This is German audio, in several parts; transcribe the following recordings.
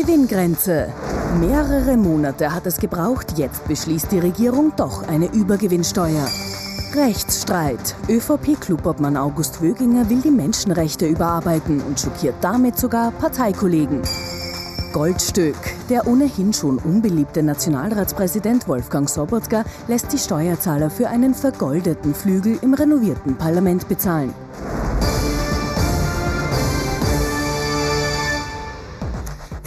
Gewinngrenze. Mehrere Monate hat es gebraucht, jetzt beschließt die Regierung doch eine Übergewinnsteuer. Rechtsstreit. ÖVP-Klubobmann August Wöginger will die Menschenrechte überarbeiten und schockiert damit sogar Parteikollegen. Goldstück. Der ohnehin schon unbeliebte Nationalratspräsident Wolfgang Sobotka lässt die Steuerzahler für einen vergoldeten Flügel im renovierten Parlament bezahlen.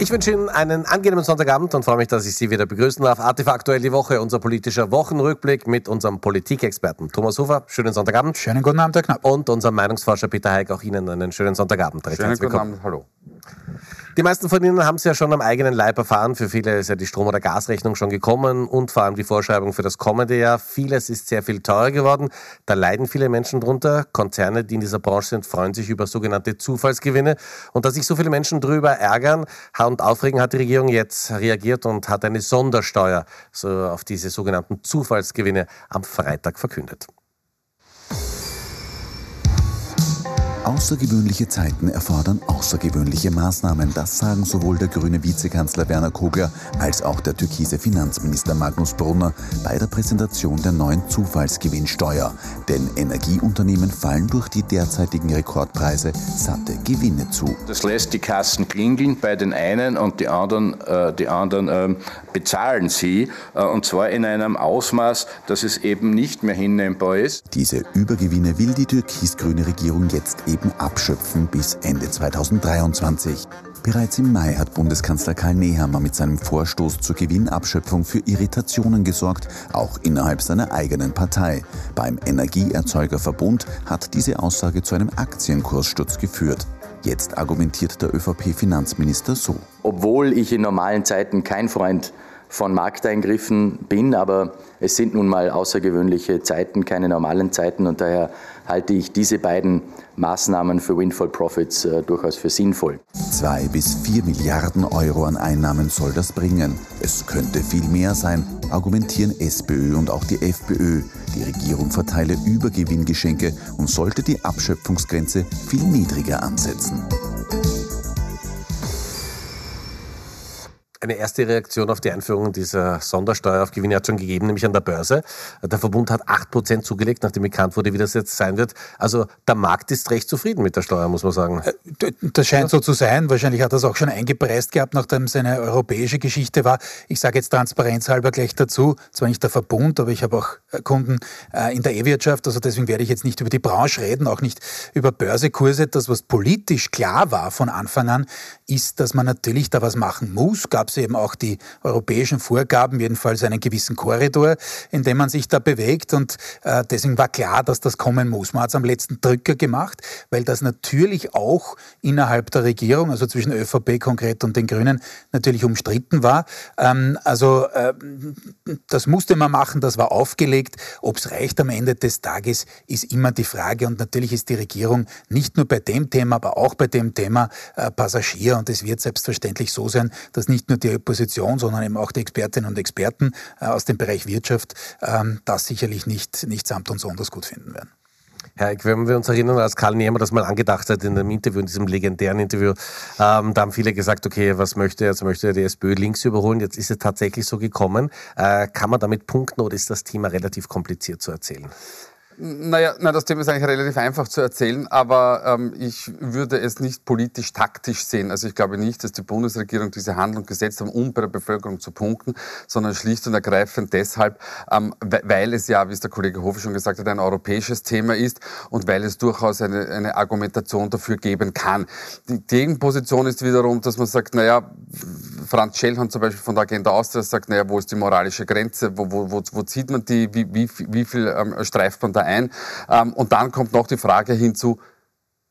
Ich wünsche Ihnen einen angenehmen Sonntagabend und freue mich, dass ich Sie wieder begrüßen darf. ATV aktuell die Woche, unser politischer Wochenrückblick mit unserem Politikexperten Thomas Hofer. Schönen Sonntagabend. Schönen guten Abend, Herr Knapp. Und unserem Meinungsforscher Peter Heik. Auch Ihnen einen schönen Sonntagabend. Recht schönen guten Abend. Hallo. Die meisten von Ihnen haben es ja schon am eigenen Leib erfahren. Für viele ist ja die Strom- oder Gasrechnung schon gekommen und vor allem die Vorschreibung für das kommende Jahr. Vieles ist sehr viel teurer geworden. Da leiden viele Menschen drunter. Konzerne, die in dieser Branche sind, freuen sich über sogenannte Zufallsgewinne. Und da sich so viele Menschen drüber ärgern und aufregen, hat die Regierung jetzt reagiert und hat eine Sondersteuer so auf diese sogenannten Zufallsgewinne am Freitag verkündet. Außergewöhnliche Zeiten erfordern außergewöhnliche Maßnahmen. Das sagen sowohl der grüne Vizekanzler Werner Kogler als auch der türkise Finanzminister Magnus Brunner bei der Präsentation der neuen Zufallsgewinnsteuer. Denn Energieunternehmen fallen durch die derzeitigen Rekordpreise satte Gewinne zu. Das lässt die Kassen klingeln bei den einen und die anderen, äh, die anderen äh, bezahlen sie. Äh, und zwar in einem Ausmaß, dass es eben nicht mehr hinnehmbar ist. Diese Übergewinne will die türkis-grüne Regierung jetzt eben abschöpfen bis Ende 2023. Bereits im Mai hat Bundeskanzler Karl Nehammer mit seinem Vorstoß zur Gewinnabschöpfung für Irritationen gesorgt, auch innerhalb seiner eigenen Partei. Beim Energieerzeugerverbund hat diese Aussage zu einem Aktienkurssturz geführt. Jetzt argumentiert der ÖVP-Finanzminister so. Obwohl ich in normalen Zeiten kein Freund von Markteingriffen bin, aber es sind nun mal außergewöhnliche Zeiten, keine normalen Zeiten und daher halte ich diese beiden Maßnahmen für Windfall Profits äh, durchaus für sinnvoll. Zwei bis vier Milliarden Euro an Einnahmen soll das bringen. Es könnte viel mehr sein, argumentieren SPÖ und auch die FPÖ. Die Regierung verteile Übergewinngeschenke und sollte die Abschöpfungsgrenze viel niedriger ansetzen. Eine erste Reaktion auf die Einführung dieser Sondersteuer auf Gewinne hat schon gegeben, nämlich an der Börse. Der Verbund hat 8% zugelegt, nachdem bekannt wurde, wie das jetzt sein wird. Also der Markt ist recht zufrieden mit der Steuer, muss man sagen. Äh, das scheint so zu sein. Wahrscheinlich hat das auch schon eingepreist gehabt, nachdem es eine europäische Geschichte war. Ich sage jetzt transparenzhalber gleich dazu, zwar nicht der Verbund, aber ich habe auch äh, Kunden äh, in der E-Wirtschaft, also deswegen werde ich jetzt nicht über die Branche reden, auch nicht über Börsekurse. Das, was politisch klar war von Anfang an, ist, dass man natürlich da was machen muss. Gab es eben auch die europäischen Vorgaben, jedenfalls einen gewissen Korridor, in dem man sich da bewegt. Und äh, deswegen war klar, dass das kommen muss. Man hat es am letzten Drücker gemacht, weil das natürlich auch innerhalb der Regierung, also zwischen ÖVP konkret und den Grünen, natürlich umstritten war. Ähm, also äh, das musste man machen, das war aufgelegt. Ob es reicht am Ende des Tages, ist immer die Frage. Und natürlich ist die Regierung nicht nur bei dem Thema, aber auch bei dem Thema äh, Passagier. Und es wird selbstverständlich so sein, dass nicht nur die Opposition, sondern eben auch die Expertinnen und Experten äh, aus dem Bereich Wirtschaft ähm, das sicherlich nicht, nicht samt und sonders gut finden werden. Herr Eck, wenn wir uns erinnern, als Karl Nehmer das mal angedacht hat in einem Interview, in diesem legendären Interview, ähm, da haben viele gesagt, okay, was möchte er jetzt? Möchte er die SPÖ links überholen? Jetzt ist es tatsächlich so gekommen. Äh, kann man damit punkten oder ist das Thema relativ kompliziert zu erzählen? Naja, na, das Thema ist eigentlich relativ einfach zu erzählen, aber ähm, ich würde es nicht politisch-taktisch sehen. Also ich glaube nicht, dass die Bundesregierung diese Handlung gesetzt hat, um bei der Bevölkerung zu punkten, sondern schlicht und ergreifend deshalb, ähm, weil es ja, wie es der Kollege Hofe schon gesagt hat, ein europäisches Thema ist und weil es durchaus eine, eine Argumentation dafür geben kann. Die Gegenposition ist wiederum, dass man sagt, naja, Franz Schellhorn zum Beispiel von der Agenda Austria sagt, naja, wo ist die moralische Grenze, wo, wo, wo, wo zieht man die, wie, wie, wie viel ähm, streift man da ein? Ähm, und dann kommt noch die Frage hinzu,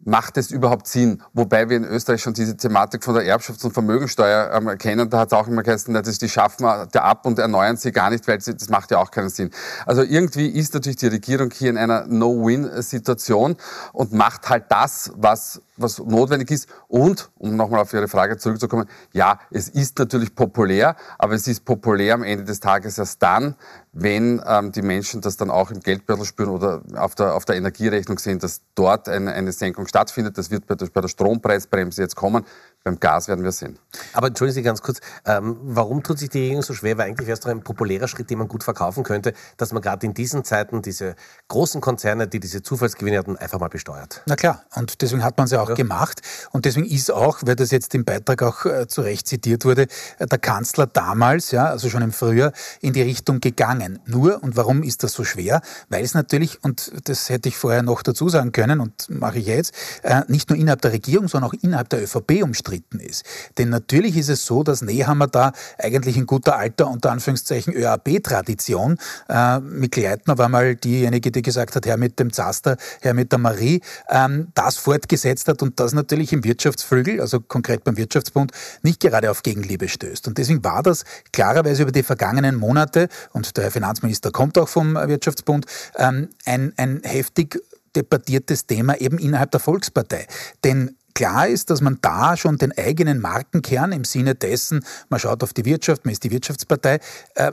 macht es überhaupt Sinn? Wobei wir in Österreich schon diese Thematik von der Erbschafts- und Vermögensteuer ähm, kennen. Da hat es auch immer geheißen, dass die schaffen wir ab und erneuern sie gar nicht, weil sie, das macht ja auch keinen Sinn. Also irgendwie ist natürlich die Regierung hier in einer No-Win-Situation und macht halt das, was was notwendig ist. Und, um nochmal auf Ihre Frage zurückzukommen, ja, es ist natürlich populär, aber es ist populär am Ende des Tages erst dann, wenn ähm, die Menschen das dann auch im Geldbeutel spüren oder auf der, auf der Energierechnung sehen, dass dort eine, eine Senkung stattfindet. Das wird bei der, bei der Strompreisbremse jetzt kommen. Beim Gas werden wir sehen. Aber entschuldigen Sie ganz kurz, ähm, warum tut sich die Regierung so schwer? Weil eigentlich wäre es doch ein populärer Schritt, den man gut verkaufen könnte, dass man gerade in diesen Zeiten diese großen Konzerne, die diese Zufallsgewinne hatten, einfach mal besteuert. Na klar, und deswegen hat man es ja auch ja. gemacht. Und deswegen ist auch, weil das jetzt im Beitrag auch äh, zu Recht zitiert wurde, äh, der Kanzler damals, ja, also schon im Frühjahr, in die Richtung gegangen. Nur, und warum ist das so schwer? Weil es natürlich, und das hätte ich vorher noch dazu sagen können und mache ich jetzt, äh, nicht nur innerhalb der Regierung, sondern auch innerhalb der ÖVP umstritten umstritten ist. Denn natürlich ist es so, dass Nehammer da eigentlich in guter alter, unter Anführungszeichen, ÖAB-Tradition, äh, Mikl Leitner war mal diejenige, die gesagt hat, Herr mit dem Zaster, Herr mit der Marie, ähm, das fortgesetzt hat und das natürlich im Wirtschaftsflügel, also konkret beim Wirtschaftsbund, nicht gerade auf Gegenliebe stößt. Und deswegen war das klarerweise über die vergangenen Monate, und der Herr Finanzminister kommt auch vom Wirtschaftsbund, ähm, ein, ein heftig debattiertes Thema eben innerhalb der Volkspartei. Denn Klar ist, dass man da schon den eigenen Markenkern im Sinne dessen, man schaut auf die Wirtschaft, man ist die Wirtschaftspartei, äh,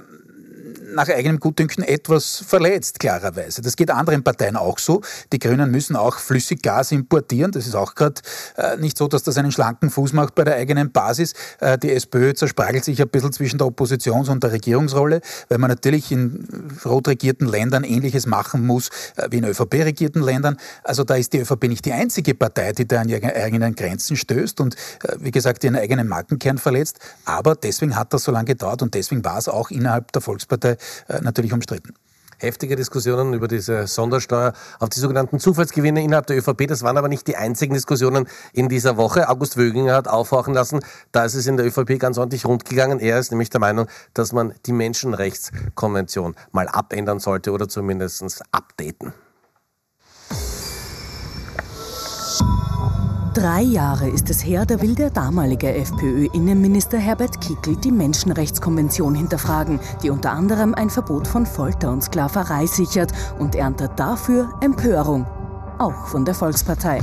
nach eigenem Gutdünken etwas verletzt, klarerweise. Das geht anderen Parteien auch so. Die Grünen müssen auch Flüssiggas importieren. Das ist auch gerade äh, nicht so, dass das einen schlanken Fuß macht bei der eigenen Basis. Äh, die SPÖ zerspragelt sich ein bisschen zwischen der Oppositions- und der Regierungsrolle, weil man natürlich in rot regierten Ländern Ähnliches machen muss äh, wie in ÖVP-regierten Ländern. Also da ist die ÖVP nicht die einzige Partei, die da an ihre eigenen Grenzen stößt und, äh, wie gesagt, ihren eigenen Markenkern verletzt. Aber deswegen hat das so lange gedauert und deswegen war es auch innerhalb der Volkspartei natürlich umstritten heftige Diskussionen über diese Sondersteuer auf die sogenannten Zufallsgewinne innerhalb der ÖVP. Das waren aber nicht die einzigen Diskussionen in dieser Woche. August Wöginger hat aufhorchen lassen, da ist es in der ÖVP ganz ordentlich rundgegangen. Er ist nämlich der Meinung, dass man die Menschenrechtskonvention mal abändern sollte oder zumindest updaten. Drei Jahre ist es her, da will der damalige FPÖ-Innenminister Herbert Kickl die Menschenrechtskonvention hinterfragen, die unter anderem ein Verbot von Folter und Sklaverei sichert und erntet dafür Empörung, auch von der Volkspartei.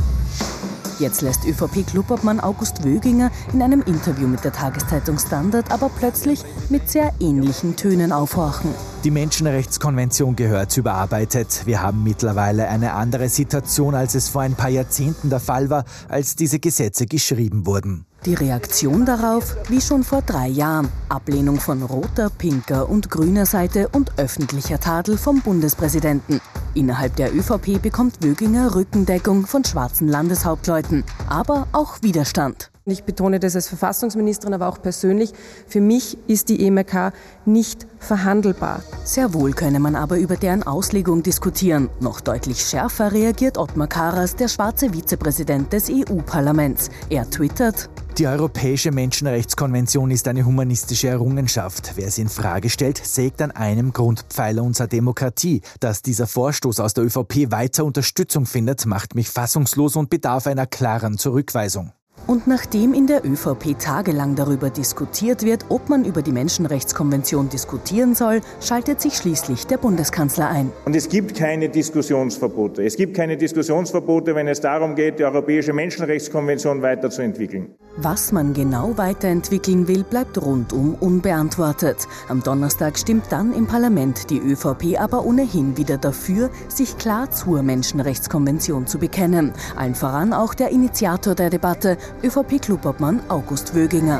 Jetzt lässt ÖVP-Klubobmann August Wöginger in einem Interview mit der Tageszeitung Standard aber plötzlich mit sehr ähnlichen Tönen aufhorchen. Die Menschenrechtskonvention gehört überarbeitet. Wir haben mittlerweile eine andere Situation, als es vor ein paar Jahrzehnten der Fall war, als diese Gesetze geschrieben wurden. Die Reaktion darauf, wie schon vor drei Jahren, Ablehnung von roter, pinker und grüner Seite und öffentlicher Tadel vom Bundespräsidenten. Innerhalb der ÖVP bekommt Wöginger Rückendeckung von schwarzen Landeshauptleuten, aber auch Widerstand. Ich betone das als Verfassungsministerin, aber auch persönlich. Für mich ist die EMRK nicht verhandelbar. Sehr wohl könne man aber über deren Auslegung diskutieren. Noch deutlich schärfer reagiert Ottmar Karas, der schwarze Vizepräsident des EU-Parlaments. Er twittert, die Europäische Menschenrechtskonvention ist eine humanistische Errungenschaft. Wer sie in Frage stellt, sägt an einem Grundpfeiler unserer Demokratie. Dass dieser Vorstoß aus der ÖVP weiter Unterstützung findet, macht mich fassungslos und bedarf einer klaren Zurückweisung. Und nachdem in der ÖVP tagelang darüber diskutiert wird, ob man über die Menschenrechtskonvention diskutieren soll, schaltet sich schließlich der Bundeskanzler ein. Und es gibt keine Diskussionsverbote. Es gibt keine Diskussionsverbote, wenn es darum geht, die Europäische Menschenrechtskonvention weiterzuentwickeln. Was man genau weiterentwickeln will, bleibt rundum unbeantwortet. Am Donnerstag stimmt dann im Parlament die ÖVP aber ohnehin wieder dafür, sich klar zur Menschenrechtskonvention zu bekennen. Allen voran auch der Initiator der Debatte, ÖVP-Klubobmann August Wöginger.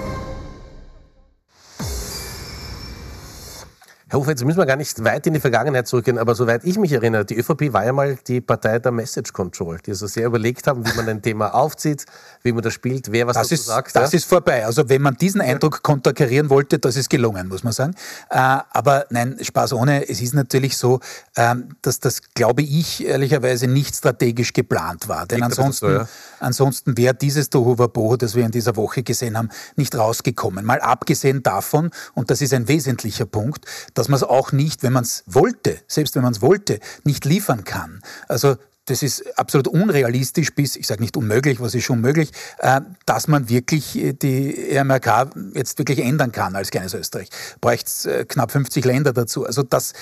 Herr Hofer, jetzt müssen wir gar nicht weit in die Vergangenheit zurückgehen, aber soweit ich mich erinnere, die ÖVP war ja mal die Partei der Message Control, die also sehr überlegt haben, wie man ein Thema aufzieht, wie man das spielt, wer was das dazu ist, sagt. Das ja? ist vorbei. Also wenn man diesen Eindruck konterkarieren wollte, das ist gelungen, muss man sagen. Äh, aber nein, Spaß ohne. Es ist natürlich so, ähm, dass das, glaube ich, ehrlicherweise nicht strategisch geplant war. Denn ansonsten, so, ja. ansonsten wäre dieses Tohuwabohu, das wir in dieser Woche gesehen haben, nicht rausgekommen. Mal abgesehen davon, und das ist ein wesentlicher Punkt, dass man es auch nicht, wenn man es wollte, selbst wenn man es wollte, nicht liefern kann. Also das ist absolut unrealistisch bis, ich sage nicht unmöglich, was ist schon möglich, äh, dass man wirklich äh, die EMRK jetzt wirklich ändern kann als kleines Österreich. Bräuchte es äh, knapp 50 Länder dazu. Also das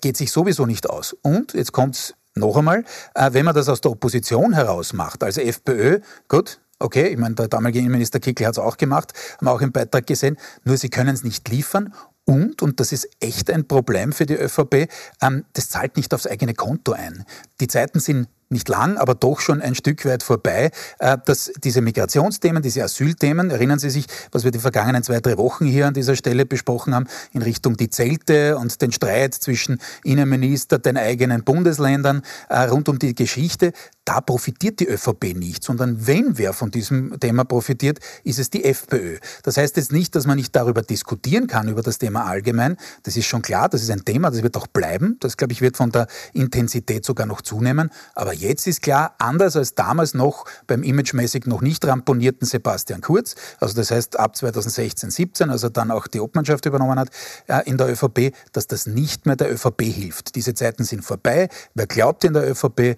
geht sich sowieso nicht aus. Und jetzt kommt es noch einmal, wenn man das aus der Opposition heraus macht, also FPÖ, gut, Okay, ich meine, der damalige Innenminister Kickl hat es auch gemacht, haben wir auch im Beitrag gesehen, nur sie können es nicht liefern und, und das ist echt ein Problem für die ÖVP, ähm, das zahlt nicht aufs eigene Konto ein. Die Zeiten sind nicht lang, aber doch schon ein Stück weit vorbei, äh, dass diese Migrationsthemen, diese Asylthemen, erinnern Sie sich, was wir die vergangenen zwei, drei Wochen hier an dieser Stelle besprochen haben, in Richtung die Zelte und den Streit zwischen Innenminister, den eigenen Bundesländern äh, rund um die Geschichte, da profitiert die ÖVP nicht, sondern wenn wer von diesem Thema profitiert, ist es die FPÖ. Das heißt jetzt nicht, dass man nicht darüber diskutieren kann, über das Thema allgemein. Das ist schon klar, das ist ein Thema, das wird auch bleiben. Das, glaube ich, wird von der Intensität sogar noch zunehmen. Aber jetzt ist klar, anders als damals noch beim imagemäßig noch nicht ramponierten Sebastian Kurz, also das heißt ab 2016, 17, als er dann auch die Obmannschaft übernommen hat äh, in der ÖVP, dass das nicht mehr der ÖVP hilft. Diese Zeiten sind vorbei. Wer glaubt in der ÖVP, äh,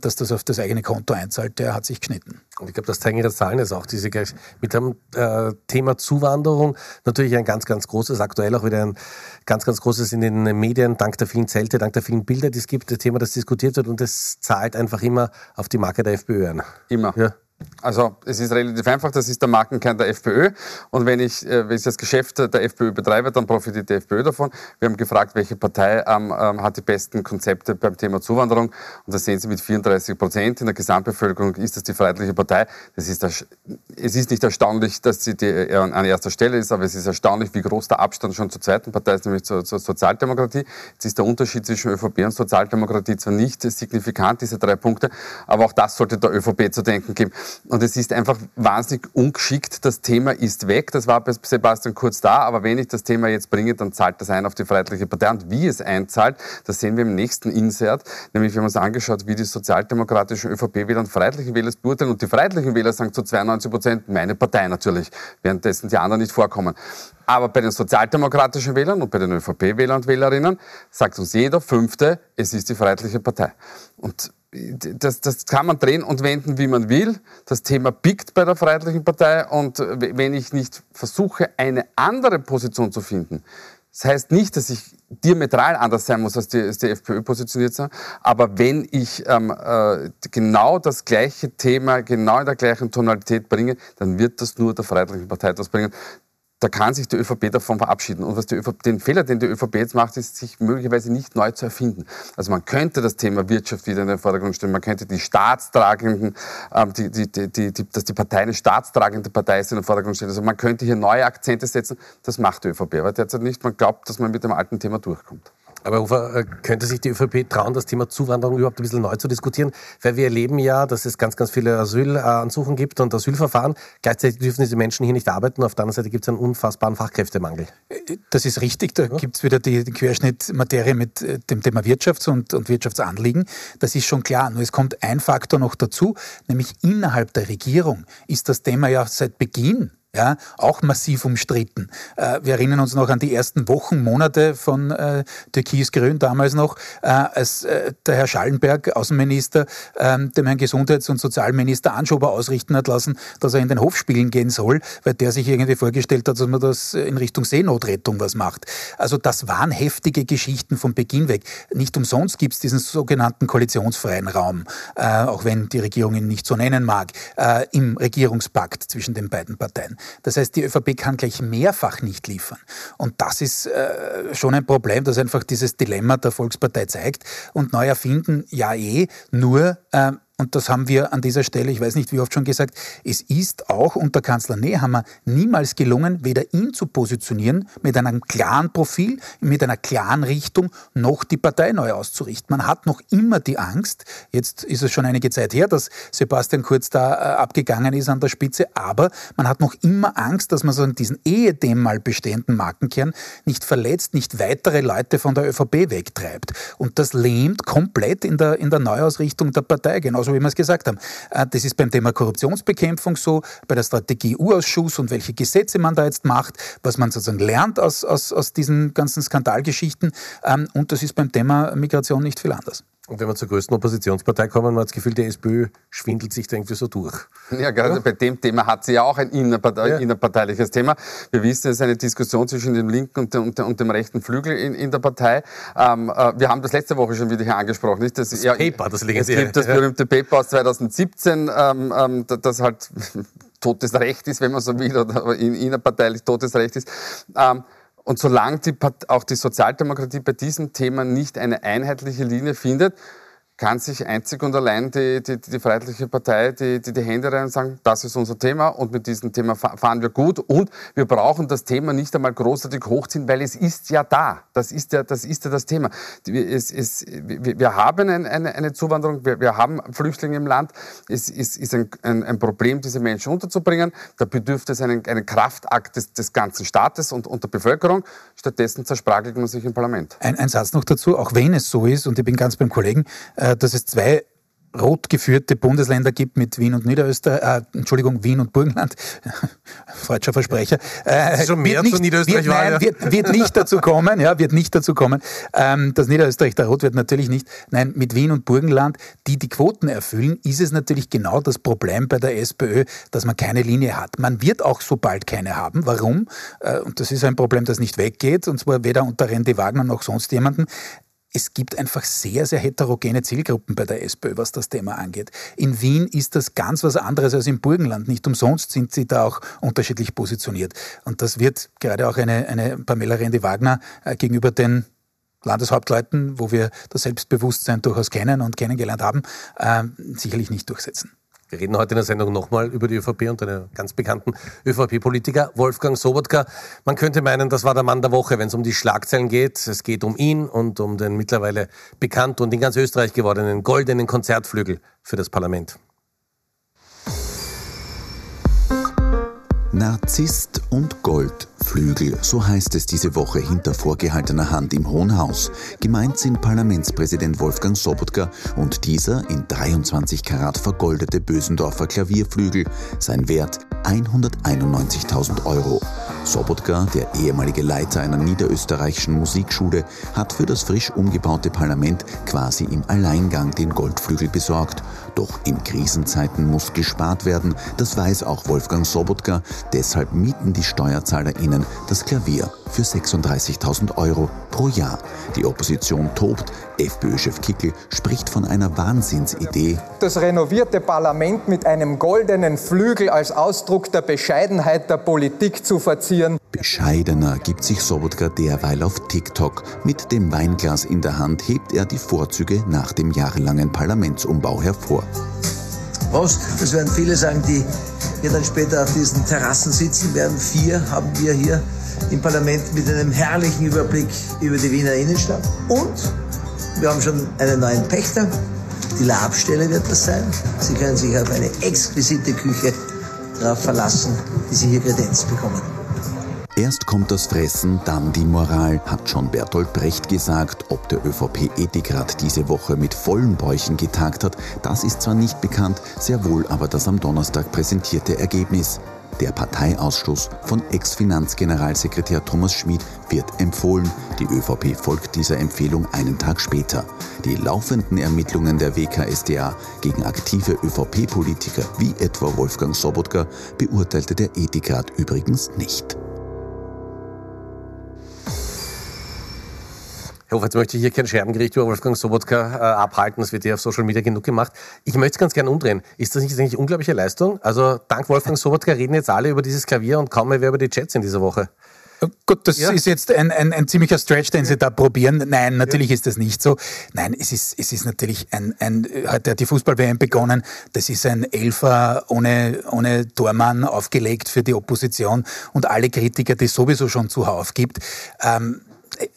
dass das auf auf das eigene Konto einzahlt, der hat sich geschnitten. Und ich glaube, das zeigen ja das Zahlen ist auch. Diese mit dem äh, Thema Zuwanderung natürlich ein ganz, ganz großes, aktuell auch wieder ein ganz, ganz großes in den Medien, dank der vielen Zelte, dank der vielen Bilder, die es gibt, das Thema, das diskutiert wird und das zahlt einfach immer auf die Marke der FPÖ ein. Immer. Ja. Also es ist relativ einfach, das ist der Markenkern der FPÖ. Und wenn ich, äh, wenn ich das Geschäft der FPÖ betreibe, dann profitiert die FPÖ davon. Wir haben gefragt, welche Partei ähm, ähm, hat die besten Konzepte beim Thema Zuwanderung. Und das sehen Sie mit 34 Prozent in der Gesamtbevölkerung ist das die Freiheitliche Partei. Das ist es ist nicht erstaunlich, dass sie die, äh, an erster Stelle ist, aber es ist erstaunlich, wie groß der Abstand schon zur zweiten Partei ist, nämlich zur, zur Sozialdemokratie. Jetzt ist der Unterschied zwischen ÖVP und Sozialdemokratie zwar nicht signifikant, diese drei Punkte, aber auch das sollte der ÖVP zu denken geben. Und es ist einfach wahnsinnig ungeschickt. Das Thema ist weg. Das war bei Sebastian Kurz da. Aber wenn ich das Thema jetzt bringe, dann zahlt das ein auf die Freiheitliche Partei. Und wie es einzahlt, das sehen wir im nächsten Insert. Nämlich, wir haben uns angeschaut, wie die sozialdemokratischen ÖVP-Wähler und Freiheitliche Wähler es beurteilen. Und die Freiheitlichen Wähler sagen zu 92 Prozent, meine Partei natürlich. Währenddessen die anderen nicht vorkommen. Aber bei den sozialdemokratischen Wählern und bei den ÖVP-Wählern und Wählerinnen sagt uns jeder Fünfte, es ist die Freiheitliche Partei. Und das, das kann man drehen und wenden, wie man will. Das Thema biegt bei der Freiheitlichen Partei und wenn ich nicht versuche, eine andere Position zu finden, das heißt nicht, dass ich diametral anders sein muss, als die, als die FPÖ positioniert sind, aber wenn ich ähm, äh, genau das gleiche Thema, genau in der gleichen Tonalität bringe, dann wird das nur der Freiheitlichen Partei etwas bringen da kann sich die ÖVP davon verabschieden. Und was die ÖVP, den Fehler, den die ÖVP jetzt macht, ist, sich möglicherweise nicht neu zu erfinden. Also man könnte das Thema Wirtschaft wieder in den Vordergrund stellen, man könnte die staatstragenden, ähm, die, die, die, die, dass die Partei eine staatstragende Partei ist, in den Vordergrund stellen. Also man könnte hier neue Akzente setzen. Das macht die ÖVP aber derzeit nicht. Man glaubt, dass man mit dem alten Thema durchkommt. Aber Ufer, äh, könnte sich die ÖVP trauen, das Thema Zuwanderung überhaupt ein bisschen neu zu diskutieren? Weil wir erleben ja, dass es ganz, ganz viele Asylansuchen gibt und Asylverfahren. Gleichzeitig dürfen diese Menschen hier nicht arbeiten. Auf der anderen Seite gibt es einen unfassbaren Fachkräftemangel. Das ist richtig. Da ja. gibt es wieder die, die Querschnittmaterie mit äh, dem Thema Wirtschafts- und, und Wirtschaftsanliegen. Das ist schon klar. Nur es kommt ein Faktor noch dazu, nämlich innerhalb der Regierung ist das Thema ja seit Beginn ja, auch massiv umstritten. Äh, wir erinnern uns noch an die ersten Wochen, Monate von äh, Türkis-Grün damals noch, äh, als äh, der Herr Schallenberg, Außenminister, ähm, dem Herrn Gesundheits- und Sozialminister Anschober ausrichten hat lassen, dass er in den Hof spielen gehen soll, weil der sich irgendwie vorgestellt hat, dass man das in Richtung Seenotrettung was macht. Also das waren heftige Geschichten von Beginn weg. Nicht umsonst gibt es diesen sogenannten koalitionsfreien Raum, äh, auch wenn die Regierung ihn nicht so nennen mag, äh, im Regierungspakt zwischen den beiden Parteien. Das heißt, die ÖVP kann gleich mehrfach nicht liefern. Und das ist äh, schon ein Problem, das einfach dieses Dilemma der Volkspartei zeigt. Und neu erfinden, ja eh, nur äh, und das haben wir an dieser Stelle, ich weiß nicht wie oft schon gesagt, es ist auch unter Kanzler Nehammer niemals gelungen, weder ihn zu positionieren mit einem klaren Profil, mit einer klaren Richtung, noch die Partei neu auszurichten. Man hat noch immer die Angst, jetzt ist es schon einige Zeit her, dass Sebastian Kurz da äh, abgegangen ist an der Spitze, aber man hat noch immer Angst, dass man so diesen ehedem mal bestehenden Markenkern nicht verletzt, nicht weitere Leute von der ÖVP wegtreibt. Und das lähmt komplett in der, in der Neuausrichtung der Partei, genauso wie wir es gesagt haben. Äh, das ist beim Thema Korruptionsbekämpfung so, bei der Strategie-U-Ausschuss und welche Gesetze man da jetzt macht, was man sozusagen lernt aus, aus, aus diesen ganzen Skandalgeschichten. Ähm, und das ist beim Thema Migration nicht viel anders. Und wenn wir zur größten Oppositionspartei kommen, man hat das Gefühl, die SPÖ schwindelt sich da irgendwie so durch. Ja, gerade ja. bei dem Thema hat sie ja auch ein innerpartei ja. innerparteiliches Thema. Wir wissen, es ist eine Diskussion zwischen dem linken und dem, und dem, und dem rechten Flügel in, in der Partei. Ähm, äh, wir haben das letzte Woche schon wieder hier angesprochen. Nicht? Das, das ja, Paper, das legen Sie Es gibt das berühmte Paper aus 2017, ähm, ähm, das halt totes Recht ist, wenn man so will, oder innerparteilich totes Recht ist. Ähm, und solange die, auch die Sozialdemokratie bei diesem Thema nicht eine einheitliche Linie findet, kann sich einzig und allein die, die, die Freiheitliche Partei die, die, die Hände rein und sagen, das ist unser Thema und mit diesem Thema fahren wir gut und wir brauchen das Thema nicht einmal großartig hochziehen, weil es ist ja da. Das ist ja das, ist ja das Thema. Es, es, wir haben eine, eine, eine Zuwanderung, wir, wir, haben Flüchtlinge im Land. Es ist, ist ein, ein, ein, Problem, diese Menschen unterzubringen. Da bedürfte es einen, einen Kraftakt des, des ganzen Staates und, und der Bevölkerung. Stattdessen zersprachelt man sich im Parlament. Ein, ein Satz noch dazu, auch wenn es so ist, und ich bin ganz beim Kollegen, äh, dass es zwei rot geführte Bundesländer gibt mit Wien und Niederösterreich, äh, Entschuldigung, Wien und Burgenland, falscher Versprecher. Äh, schon mehr nicht, zu Niederösterreich wird, nein, wird, wird, nicht dazu kommen, ja, wird nicht dazu kommen. Ähm, dass Niederösterreich da rot wird natürlich nicht. Nein, mit Wien und Burgenland, die die Quoten erfüllen, ist es natürlich genau das Problem bei der SPÖ, dass man keine Linie hat. Man wird auch so bald keine haben. Warum? Äh, und das ist ein Problem, das nicht weggeht, und zwar weder unter Randy Wagner noch sonst jemanden es gibt einfach sehr, sehr heterogene Zielgruppen bei der SPÖ, was das Thema angeht. In Wien ist das ganz was anderes als im Burgenland. Nicht umsonst sind sie da auch unterschiedlich positioniert. Und das wird gerade auch eine, eine Pamela Rendi-Wagner äh, gegenüber den Landeshauptleuten, wo wir das Selbstbewusstsein durchaus kennen und kennengelernt haben, äh, sicherlich nicht durchsetzen. Wir reden heute in der Sendung nochmal über die ÖVP und einen ganz bekannten ÖVP-Politiker, Wolfgang Sobotka. Man könnte meinen, das war der Mann der Woche, wenn es um die Schlagzeilen geht. Es geht um ihn und um den mittlerweile bekannten und in ganz Österreich gewordenen goldenen Konzertflügel für das Parlament. Narzisst und Goldflügel, so heißt es diese Woche hinter vorgehaltener Hand im Hohen Haus. Gemeint sind Parlamentspräsident Wolfgang Sobotka und dieser in 23 Karat vergoldete Bösendorfer Klavierflügel, sein Wert 191.000 Euro. Sobotka, der ehemalige Leiter einer niederösterreichischen Musikschule, hat für das frisch umgebaute Parlament quasi im Alleingang den Goldflügel besorgt. Doch in Krisenzeiten muss gespart werden, das weiß auch Wolfgang Sobotka, deshalb mieten die SteuerzahlerInnen das Klavier für 36.000 Euro pro Jahr. Die Opposition tobt, FPÖ-Chef Kickel spricht von einer Wahnsinnsidee. Das renovierte Parlament mit einem goldenen Flügel als Ausdruck der Bescheidenheit der Politik zu verzieren. Bescheidener gibt sich Sobotka derweil auf TikTok. Mit dem Weinglas in der Hand hebt er die Vorzüge nach dem jahrelangen Parlamentsumbau hervor. Prost, das werden viele sagen, die hier dann später auf diesen Terrassen sitzen werden. Vier haben wir hier im Parlament mit einem herrlichen Überblick über die Wiener Innenstadt. Und wir haben schon einen neuen Pächter. Die Labstelle wird das sein. Sie können sich auf eine exquisite Küche darauf verlassen, die Sie hier kredenzt bekommen. Erst kommt das Fressen, dann die Moral, hat schon Bertolt Brecht gesagt. Ob der ÖVP-Ethikrat diese Woche mit vollen Bäuchen getagt hat, das ist zwar nicht bekannt, sehr wohl aber das am Donnerstag präsentierte Ergebnis. Der Parteiausschluss von Ex-Finanzgeneralsekretär Thomas Schmid wird empfohlen. Die ÖVP folgt dieser Empfehlung einen Tag später. Die laufenden Ermittlungen der WKSDA gegen aktive ÖVP-Politiker wie etwa Wolfgang Sobotka beurteilte der Ethikrat übrigens nicht. Herr Hofer, jetzt möchte ich hier kein Scherbengericht über Wolfgang Sobotka äh, abhalten, das wird ja auf Social Media genug gemacht. Ich möchte es ganz gerne umdrehen. Ist das nicht eigentlich unglaubliche Leistung? Also dank Wolfgang Sobotka reden jetzt alle über dieses Klavier und kaum mehr wer über die Chats in dieser Woche. Oh gut, das ja. ist jetzt ein, ein, ein, ziemlicher Stretch, den Sie da probieren. Nein, natürlich ja. ist das nicht so. Nein, es ist, es ist natürlich ein, ein heute hat die Fußball-WM begonnen. Das ist ein Elfer ohne, ohne Tormann aufgelegt für die Opposition und alle Kritiker, die es sowieso schon zuhauf gibt. Ähm,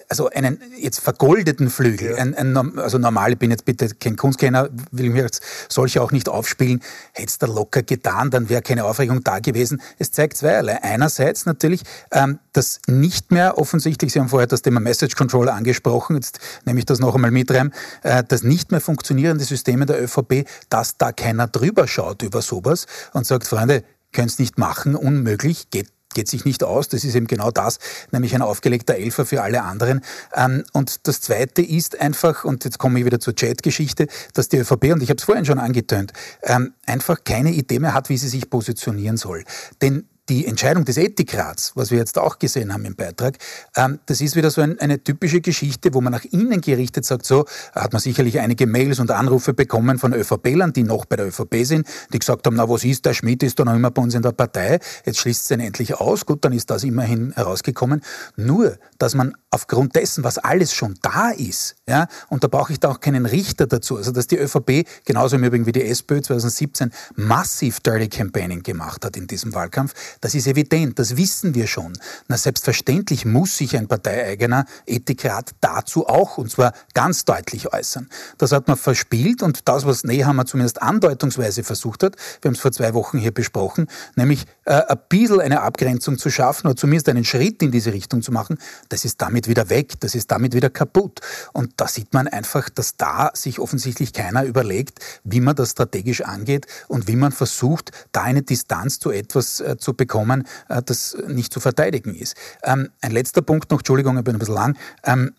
also einen jetzt vergoldeten Flügel, ja. ein, ein, also normal, ich bin jetzt bitte kein Kunstkenner, will mir als solche auch nicht aufspielen, hätte es da locker getan, dann wäre keine Aufregung da gewesen. Es zeigt zweierlei. Einerseits natürlich, ähm, dass nicht mehr offensichtlich, Sie haben vorher das Thema Message Control angesprochen, jetzt nehme ich das noch einmal mit rein, äh, das nicht mehr funktionierende Systeme der ÖVP, dass da keiner drüber schaut über sowas und sagt, Freunde, können es nicht machen, unmöglich, geht geht sich nicht aus. Das ist eben genau das, nämlich ein aufgelegter Elfer für alle anderen. Ähm, und das Zweite ist einfach, und jetzt komme ich wieder zur Chat-Geschichte, dass die ÖVP, und ich habe es vorhin schon angetönt, ähm, einfach keine Idee mehr hat, wie sie sich positionieren soll. Denn die Entscheidung des Ethikrats, was wir jetzt auch gesehen haben im Beitrag, ähm, das ist wieder so ein, eine typische Geschichte, wo man nach innen gerichtet sagt, so hat man sicherlich einige Mails und Anrufe bekommen von ÖVP-Lern, die noch bei der ÖVP sind, die gesagt haben, na was ist, der Schmidt ist doch noch immer bei uns in der Partei, jetzt schließt es ihn endlich aus, gut, dann ist das immerhin herausgekommen. Nur, dass man aufgrund dessen, was alles schon da ist, ja, und da brauche ich da auch keinen Richter dazu, also dass die ÖVP, genauso im Übrigen wie die SPÖ 2017, massiv Dirty Campaigning gemacht hat in diesem Wahlkampf, das ist evident, das wissen wir schon. Na, selbstverständlich muss sich ein parteieigener Ethikrat dazu auch, und zwar ganz deutlich äußern. Das hat man verspielt und das, was Nehammer zumindest andeutungsweise versucht hat, wir haben es vor zwei Wochen hier besprochen, nämlich äh, ein bisschen eine Abgrenzung zu schaffen oder zumindest einen Schritt in diese Richtung zu machen, das ist damit wieder weg, das ist damit wieder kaputt. Und da sieht man einfach, dass da sich offensichtlich keiner überlegt, wie man das strategisch angeht und wie man versucht, da eine Distanz zu etwas äh, zu bekommen, äh, das nicht zu verteidigen ist. Ähm, ein letzter Punkt noch, Entschuldigung, ich bin ein bisschen lang. Ähm,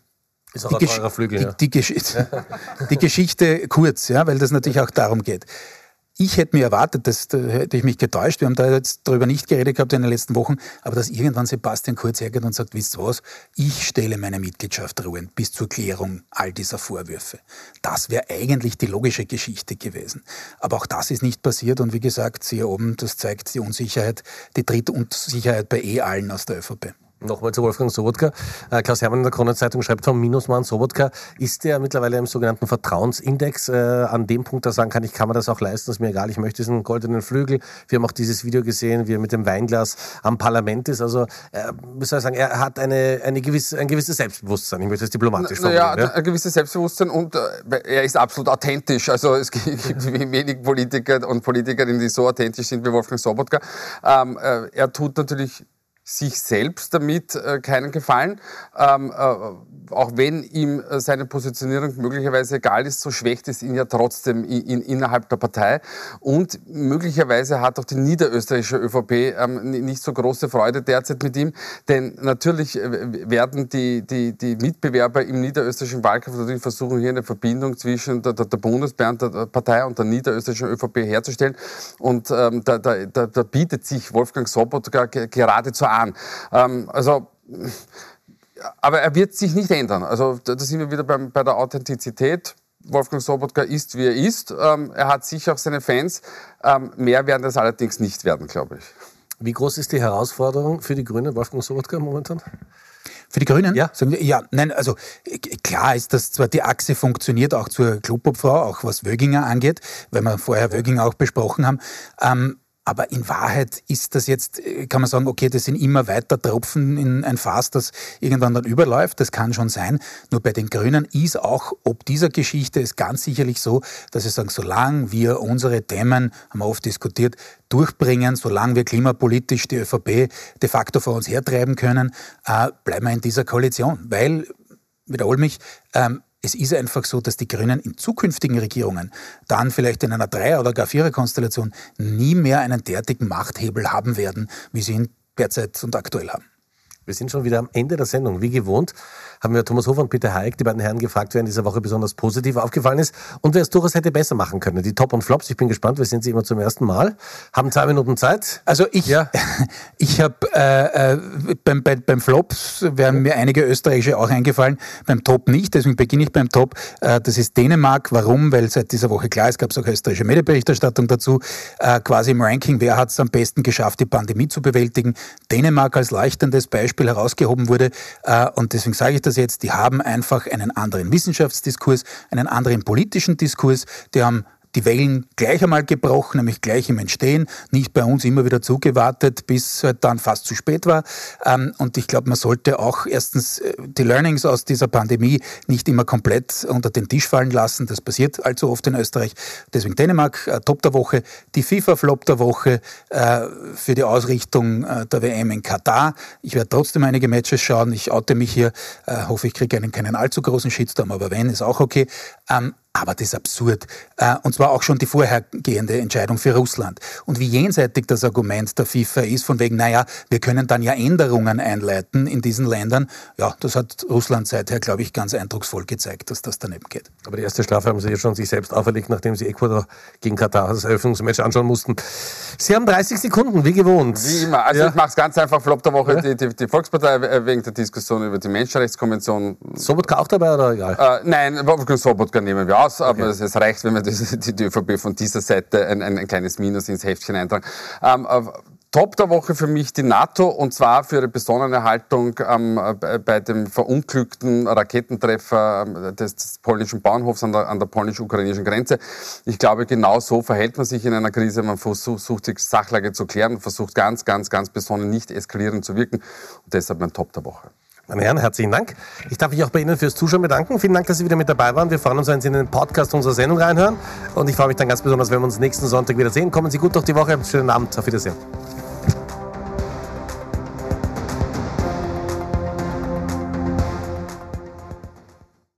ist auch die, Gesch Flügel, ja. die, die, Gesch die Geschichte kurz, ja, weil das natürlich auch darum geht. Ich hätte mir erwartet, dass, da hätte ich mich getäuscht, wir haben da jetzt darüber nicht geredet gehabt in den letzten Wochen, aber dass irgendwann Sebastian Kurz hergeht und sagt, wisst ihr was, ich stelle meine Mitgliedschaft ruhen bis zur Klärung all dieser Vorwürfe. Das wäre eigentlich die logische Geschichte gewesen. Aber auch das ist nicht passiert und wie gesagt, hier oben, das zeigt die Unsicherheit, die Drittunsicherheit bei eh allen aus der ÖVP. Nochmal zu Wolfgang Sobotka. Äh, Klaus Hermann in der Kronenzeitung schreibt vom Minusmann Sobotka. Ist der mittlerweile im sogenannten Vertrauensindex äh, an dem Punkt, da sagen kann, ich kann mir das auch leisten, ist mir egal, ich möchte diesen goldenen Flügel. Wir haben auch dieses Video gesehen, wie er mit dem Weinglas am Parlament ist. Also, äh, wie soll ich sagen, er hat eine, eine gewisse, ein gewisses Selbstbewusstsein. Ich möchte das diplomatisch formulieren. Ja, ja, ein gewisses Selbstbewusstsein und äh, er ist absolut authentisch. Also es gibt wenig Politiker und Politikerinnen, die so authentisch sind wie Wolfgang Sobotka. Ähm, äh, er tut natürlich sich selbst damit äh, keinen Gefallen. Ähm, äh, auch wenn ihm äh, seine Positionierung möglicherweise egal ist, so schwächt es ihn ja trotzdem in, in, innerhalb der Partei. Und möglicherweise hat auch die niederösterreichische ÖVP ähm, nicht so große Freude derzeit mit ihm. Denn natürlich äh, werden die, die, die Mitbewerber im niederösterreichischen Wahlkampf natürlich versuchen, hier eine Verbindung zwischen der, der, der Bundespartei und der niederösterreichischen ÖVP herzustellen. Und ähm, da, da, da, da bietet sich Wolfgang Sobotka geradezu an Jahren. Ähm, also, aber er wird sich nicht ändern. Also da sind wir wieder beim, bei der Authentizität. Wolfgang Sobotka ist, wie er ist. Ähm, er hat sicher auch seine Fans. Ähm, mehr werden das allerdings nicht werden, glaube ich. Wie groß ist die Herausforderung für die Grünen, Wolfgang Sobotka momentan? Für die Grünen? Ja. ja, nein, also klar ist, dass zwar die Achse funktioniert, auch zur Klubobfrau, auch was Wöginger angeht, weil wir vorher Wöginger auch besprochen haben. Ähm, aber in Wahrheit ist das jetzt, äh, kann man sagen, okay, das sind immer weiter Tropfen in ein Fass, das irgendwann dann überläuft. Das kann schon sein. Nur bei den Grünen ist auch, ob dieser Geschichte ist ganz sicherlich so, dass sie sagen, solange wir unsere Themen, haben wir oft diskutiert, durchbringen, solange wir klimapolitisch die ÖVP de facto vor uns hertreiben können, äh, bleiben wir in dieser Koalition. Weil, wiederhole mich, ähm, es ist einfach so, dass die Grünen in zukünftigen Regierungen dann vielleicht in einer Dreier- oder gar Vierer-Konstellation nie mehr einen derartigen Machthebel haben werden, wie sie ihn derzeit und aktuell haben. Wir sind schon wieder am Ende der Sendung. Wie gewohnt haben wir Thomas Hofer und Peter Haig, die beiden Herren, gefragt, wer in dieser Woche besonders positiv aufgefallen ist und wer es durchaus hätte besser machen können. Die Top und Flops, ich bin gespannt, wir sind sie immer zum ersten Mal. Haben zwei Minuten Zeit. Also ich, ja. ich habe äh, äh, beim, bei, beim Flops wären mir einige österreichische auch eingefallen, beim Top nicht, deswegen beginne ich beim Top. Äh, das ist Dänemark. Warum? Weil seit dieser Woche klar ist, gab es auch österreichische Medienberichterstattung dazu, äh, quasi im Ranking, wer hat es am besten geschafft, die Pandemie zu bewältigen. Dänemark als leuchtendes Beispiel Beispiel herausgehoben wurde. Äh, und deswegen sage ich das jetzt, die haben einfach einen anderen Wissenschaftsdiskurs, einen anderen politischen Diskurs, die haben die Wellen gleich einmal gebrochen, nämlich gleich im Entstehen, nicht bei uns immer wieder zugewartet, bis halt dann fast zu spät war. Ähm, und ich glaube, man sollte auch erstens äh, die Learnings aus dieser Pandemie nicht immer komplett unter den Tisch fallen lassen. Das passiert allzu oft in Österreich. Deswegen Dänemark, äh, Top der Woche, die FIFA-Flop der Woche äh, für die Ausrichtung der WM in Katar. Ich werde trotzdem einige Matches schauen. Ich oute mich hier, hoffe, ich kriege einen keinen allzu großen Shitstorm, aber wenn, ist auch okay. Aber das ist absurd. Äh, und zwar auch schon die vorhergehende Entscheidung für Russland. Und wie jenseitig das Argument der FIFA ist, von wegen, naja, wir können dann ja Änderungen einleiten in diesen Ländern, ja, das hat Russland seither, glaube ich, ganz eindrucksvoll gezeigt, dass das daneben geht. Aber die erste Strafe haben Sie jetzt schon sich selbst auferlegt, nachdem Sie Ecuador gegen Katar das Eröffnungsmatch anschauen mussten. Sie haben 30 Sekunden, wie gewohnt. Wie immer. Also ja. ich mache es ganz einfach. Flop der Woche ja. die, die, die, Volkspartei wegen der Diskussion über die Menschenrechtskonvention. Sobotka auch dabei oder egal? Äh, nein, Sobotka nehmen wir aus, aber okay. es reicht, wenn wir die, die, ÖVP von dieser Seite ein, ein, ein kleines Minus ins Heftchen eintragen. Ähm, äh, Top der Woche für mich die NATO und zwar für ihre besonnene Haltung ähm, bei dem verunglückten Raketentreffer ähm, des, des, polnischen Bauernhofs an der, an der polnisch-ukrainischen Grenze. Ich glaube, genau so verhält man sich in einer Krise. Man versucht, die Sachlage zu klären und versucht ganz, ganz, ganz besonnen nicht eskalierend zu wirken. Und deshalb mein Top der Woche. Meine Herren, herzlichen Dank. Ich darf mich auch bei Ihnen fürs Zuschauen bedanken. Vielen Dank, dass Sie wieder mit dabei waren. Wir freuen uns, wenn Sie in den Podcast unserer Sendung reinhören. Und ich freue mich dann ganz besonders, wenn wir uns nächsten Sonntag wieder sehen. Kommen Sie gut durch die Woche. Schönen Abend. Auf Wiedersehen.